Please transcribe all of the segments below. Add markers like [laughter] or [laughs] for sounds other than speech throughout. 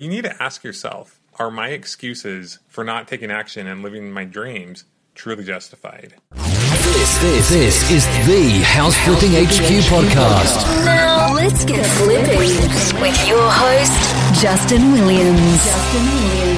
You need to ask yourself are my excuses for not taking action and living my dreams truly justified? This, this, this is the House Flipping HQ podcast. Now let's get flipping with your host, Justin Williams. Justin Williams.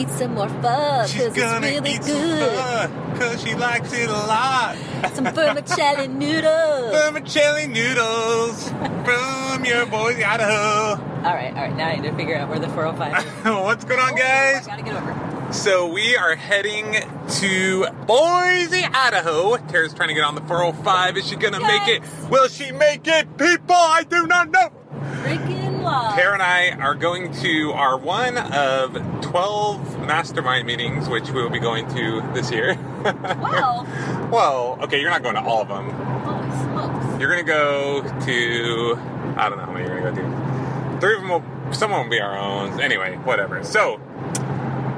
Eat some more pho because it's really good. because she likes it a lot. [laughs] Some vermicelli noodles. Vermicelli noodles from your Boise, Idaho. All right, all right. Now I need to figure out where the 405 is. [laughs] What's going on, Oh, guys? Gotta get over. So we are heading to Boise, Idaho. Tara's trying to get on the 405. Is she gonna make it? Will she make it? People, I do not know. Freaking love. Tara and I are going to our one of 12 mastermind meetings, which we will be going to this year. [laughs] Well, well, okay, you're not going to all of them. holy smokes. You're gonna go to I don't know how many you're gonna go to. Three of them will some of them will be our own. Anyway, whatever. So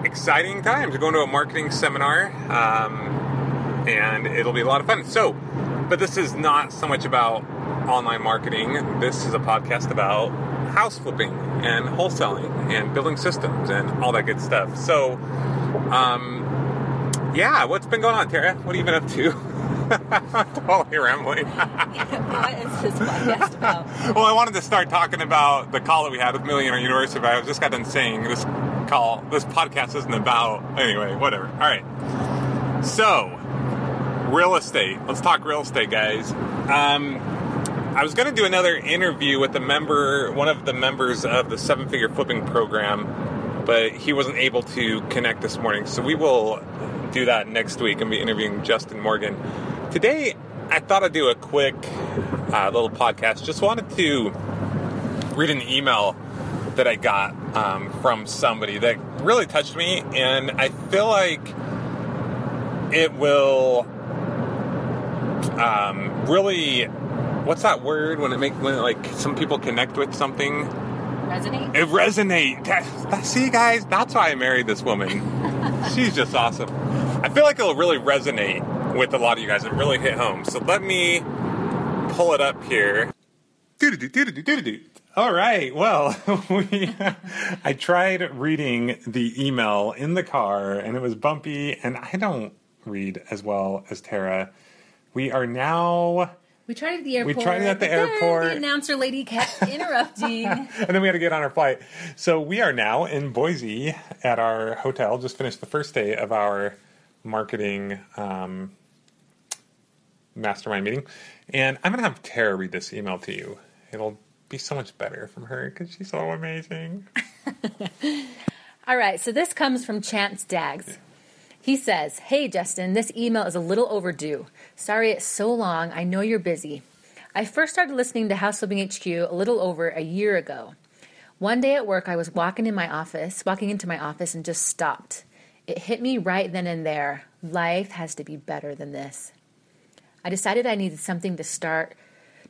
exciting times. We're going to a marketing seminar, um, and it'll be a lot of fun. So, but this is not so much about online marketing. This is a podcast about house flipping and wholesaling and building systems and all that good stuff. So, um, yeah, what's been going on, Tara? What have you been up to? [laughs] totally rambling. [laughs] what is this podcast about? [laughs] well, I wanted to start talking about the call that we had with Millionaire University, but I just got done saying this call, this podcast isn't about. Anyway, whatever. All right. So, real estate. Let's talk real estate, guys. Um, I was going to do another interview with a member, one of the members of the Seven Figure Flipping Program, but he wasn't able to connect this morning. So we will do that next week and be interviewing Justin Morgan. Today, I thought I'd do a quick uh, little podcast. Just wanted to read an email that I got um, from somebody that really touched me, and I feel like it will um, really. What's that word when it make when like some people connect with something? Resonate? It resonate. That, that- see, guys, that's why I married this woman. [laughs] She's just awesome. I feel like it'll really resonate with a lot of you guys and really hit home. So let me pull it up here. All right. Well, [laughs] we, I tried reading the email in the car, and it was bumpy, and I don't read as well as Tara. We are now We tried at the airport. We tried it at the airport. The announcer lady kept [laughs] interrupting. and then we had to get on our flight. So we are now in Boise at our hotel. Just finished the first day of our marketing um, mastermind meeting, and I'm gonna have Tara read this email to you. It'll be so much better from her because she's so amazing. [laughs] All right, so this comes from Chance Daggs. He says, Hey Justin, this email is a little overdue. Sorry it's so long. I know you're busy. I first started listening to House Flipping HQ a little over a year ago. One day at work, I was walking in my office, walking into my office, and just stopped. It hit me right then and there. Life has to be better than this. I decided I needed something to start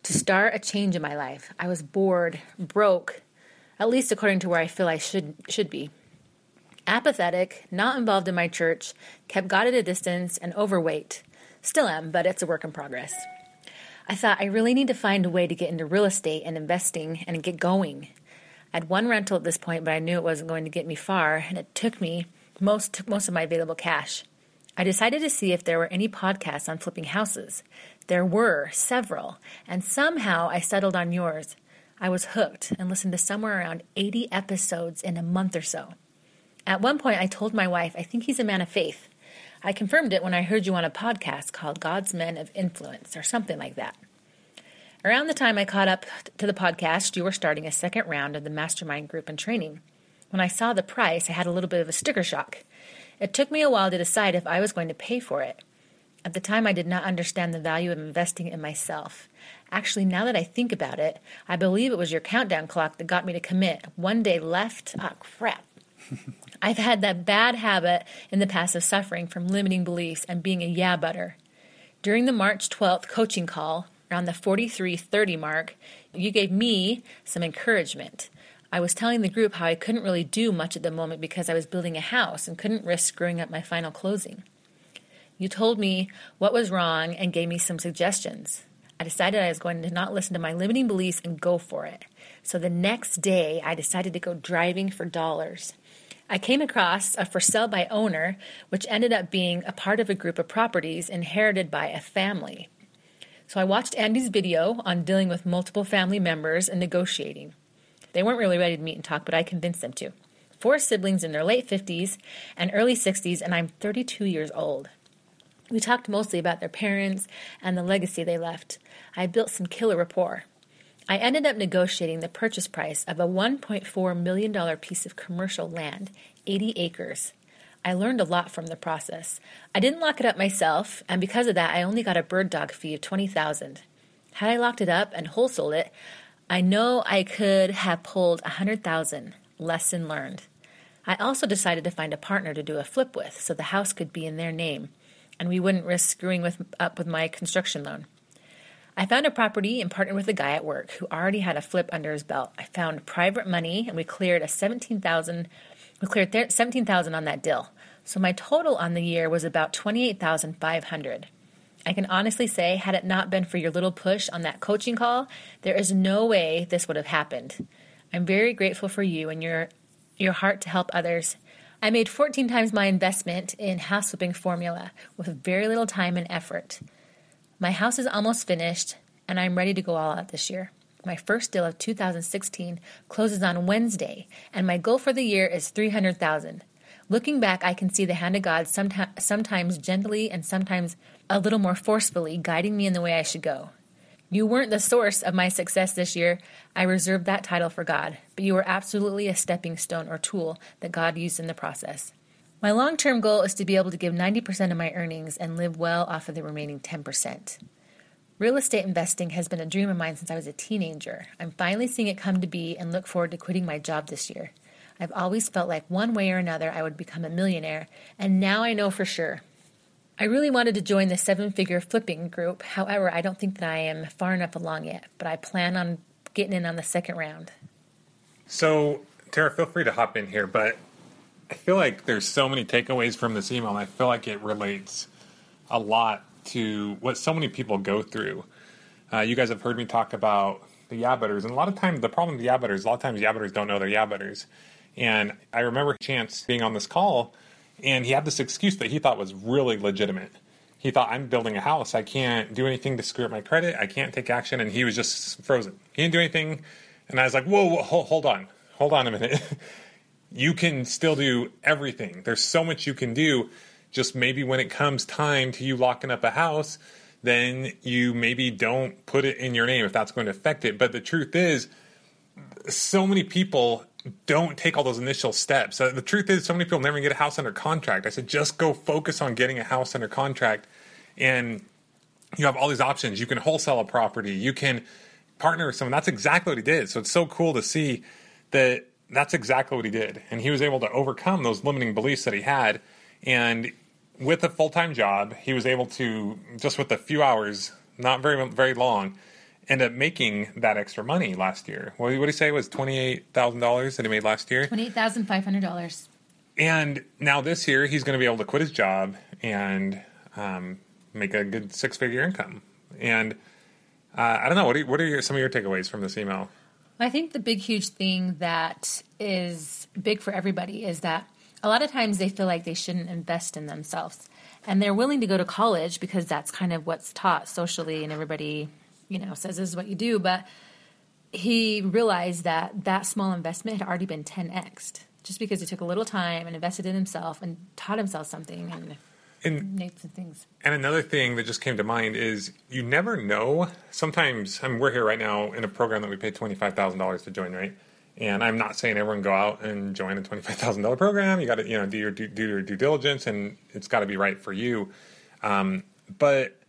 to start a change in my life. I was bored, broke, at least according to where I feel I should should be apathetic, not involved in my church, kept God at a distance, and overweight. Still am, but it's a work in progress. I thought I really need to find a way to get into real estate and investing and get going. I had one rental at this point, but I knew it wasn't going to get me far, and it took me most took most of my available cash. I decided to see if there were any podcasts on flipping houses. There were several, and somehow I settled on yours. I was hooked and listened to somewhere around 80 episodes in a month or so. At one point, I told my wife, I think he's a man of faith. I confirmed it when I heard you on a podcast called God's Men of Influence or something like that. Around the time I caught up to the podcast, you were starting a second round of the mastermind group and training. When I saw the price, I had a little bit of a sticker shock. It took me a while to decide if I was going to pay for it. At the time, I did not understand the value of investing in myself. Actually, now that I think about it, I believe it was your countdown clock that got me to commit. One day left. Ah, crap. [laughs] I've had that bad habit in the past of suffering from limiting beliefs and being a yeah butter. During the March 12th coaching call, around the 4330 mark, you gave me some encouragement. I was telling the group how I couldn't really do much at the moment because I was building a house and couldn't risk screwing up my final closing. You told me what was wrong and gave me some suggestions. I decided I was going to not listen to my limiting beliefs and go for it. So the next day, I decided to go driving for dollars. I came across a for sale by owner, which ended up being a part of a group of properties inherited by a family. So I watched Andy's video on dealing with multiple family members and negotiating. They weren't really ready to meet and talk, but I convinced them to. Four siblings in their late 50s and early 60s, and I'm 32 years old. We talked mostly about their parents and the legacy they left. I built some killer rapport. I ended up negotiating the purchase price of a $1.4 million piece of commercial land, 80 acres. I learned a lot from the process. I didn't lock it up myself, and because of that, I only got a bird dog fee of 20000 Had I locked it up and wholesaled it, I know I could have pulled 100000 Lesson learned. I also decided to find a partner to do a flip with so the house could be in their name and we wouldn't risk screwing with, up with my construction loan. I found a property and partnered with a guy at work who already had a flip under his belt. I found private money and we cleared a 17,000 we cleared 17,000 on that deal. So my total on the year was about 28,500. I can honestly say had it not been for your little push on that coaching call, there is no way this would have happened. I'm very grateful for you and your your heart to help others I made 14 times my investment in house flipping formula with very little time and effort. My house is almost finished and I'm ready to go all out this year. My first deal of 2016 closes on Wednesday and my goal for the year is 300,000. Looking back, I can see the hand of God sometimes, gently and sometimes a little more forcefully guiding me in the way I should go. You weren't the source of my success this year. I reserved that title for God, but you were absolutely a stepping stone or tool that God used in the process. My long term goal is to be able to give 90% of my earnings and live well off of the remaining 10%. Real estate investing has been a dream of mine since I was a teenager. I'm finally seeing it come to be and look forward to quitting my job this year. I've always felt like one way or another I would become a millionaire, and now I know for sure. I really wanted to join the seven figure flipping group. However, I don't think that I am far enough along yet, but I plan on getting in on the second round. So, Tara, feel free to hop in here, but I feel like there's so many takeaways from this email. and I feel like it relates a lot to what so many people go through. Uh, you guys have heard me talk about the yabbiters, and a lot of times the problem with yabbiters, a lot of times yabbiters don't know they're yabbiters. And I remember Chance being on this call and he had this excuse that he thought was really legitimate. He thought, I'm building a house. I can't do anything to screw up my credit. I can't take action. And he was just frozen. He didn't do anything. And I was like, whoa, whoa hold, hold on. Hold on a minute. [laughs] you can still do everything. There's so much you can do. Just maybe when it comes time to you locking up a house, then you maybe don't put it in your name if that's going to affect it. But the truth is, so many people don't take all those initial steps. Uh, the truth is, so many people never get a house under contract. I said, just go focus on getting a house under contract, and you have all these options. You can wholesale a property. You can partner with someone. That's exactly what he did. So it's so cool to see that that's exactly what he did, and he was able to overcome those limiting beliefs that he had, and with a full time job, he was able to just with a few hours, not very very long end up making that extra money last year. What, did he say it was twenty eight thousand dollars that he made last year? Twenty eight thousand five hundred dollars. And now this year he's going to be able to quit his job and um, make a good six figure income. And uh, I don't know what are, what are your, some of your takeaways from this email? I think the big huge thing that is big for everybody is that a lot of times they feel like they shouldn't invest in themselves. And they're willing to go to college because that's kind of what's taught socially and everybody you know, says this is what you do, but he realized that that small investment had already been 10xed just because he took a little time and invested in himself and taught himself something and, and some things. And another thing that just came to mind is you never know. Sometimes, I mean, we're here right now in a program that we paid $25,000 to join, right? And I'm not saying everyone go out and join a twenty-five thousand dollar program. You got to, you know, do your do, do your due diligence, and it's got to be right for you. Um, but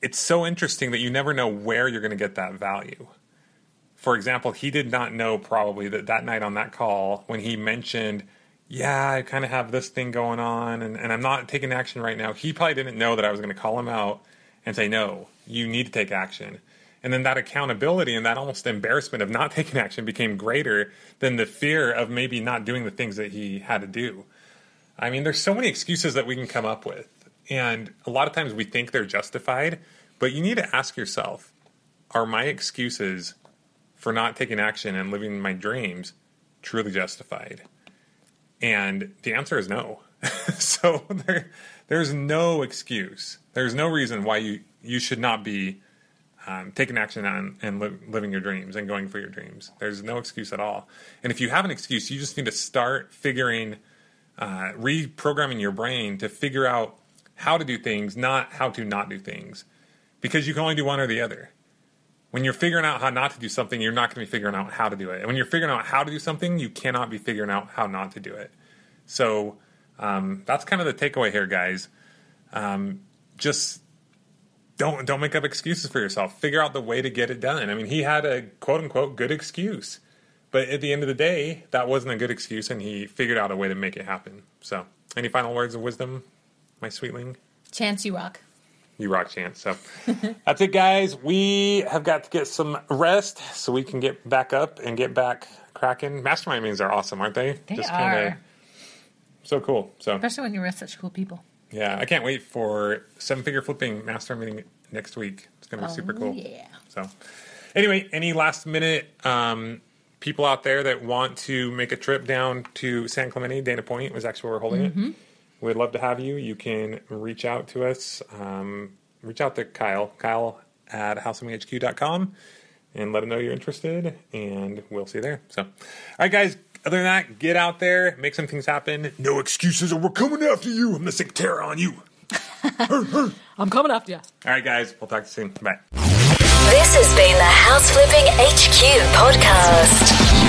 it's so interesting that you never know where you're going to get that value. For example, he did not know probably that that night on that call when he mentioned, yeah, I kind of have this thing going on and, and I'm not taking action right now. He probably didn't know that I was going to call him out and say, no, you need to take action. And then that accountability and that almost embarrassment of not [laughs] taking action became greater than the fear of maybe not doing the things that he had to do. I mean, there's so many excuses that we can come up with. And a lot of times we think they're justified, But you need to ask yourself are my excuses for not taking action and living my dreams truly justified? And the answer is no. [laughs] so there, there's no excuse. There's no reason why you, you should not be um, taking action on and li- living your dreams and going for your dreams. There's no excuse at all. And if you have an excuse, you just need to start figuring, uh, reprogramming your brain to figure out how to do things, not how to not do things, because you can only do one or the other. When you're figuring out how not to do something, you're not going to be figuring out how to do it. And when you're figuring out how to do something, you cannot be figuring out how not to do it. So um, that's kind of the takeaway here, guys. Um, just don't don't make up excuses for yourself. Figure out the way to get it done. I mean, he had a quote unquote good excuse, but at the end of the day, that wasn't a good excuse, and he figured out a way to make it happen. So, any final words of wisdom, my sweetling? Chance, you rock. You rock, Chance. So [laughs] that's it, guys. We have got to get some rest so we can get back up and get back cracking. Mastermind meetings are awesome, aren't they? They kinda- are. so cool. So Especially when you're with such cool people. yeah, I can't wait for seven figure flipping master meeting next week. It's going to be super cool. Oh, Yeah. So, anyway, any last minute um, people out there that want to make a trip down to San Clemente, Dana Point was actually where we're holding it. We'd love to have you. You can reach out to us. Um, reach out to Kyle, Kyle at houseofmehq.com, and let him know you're interested, and we'll see you there. So, all right, guys. Other than that, get out there, make some things happen. No excuses, or we're coming after you. I'm the sick Tara on you. [laughs] I'm coming after you. All right, guys. We'll talk to you soon. Bye. This has been the House Flipping HQ podcast.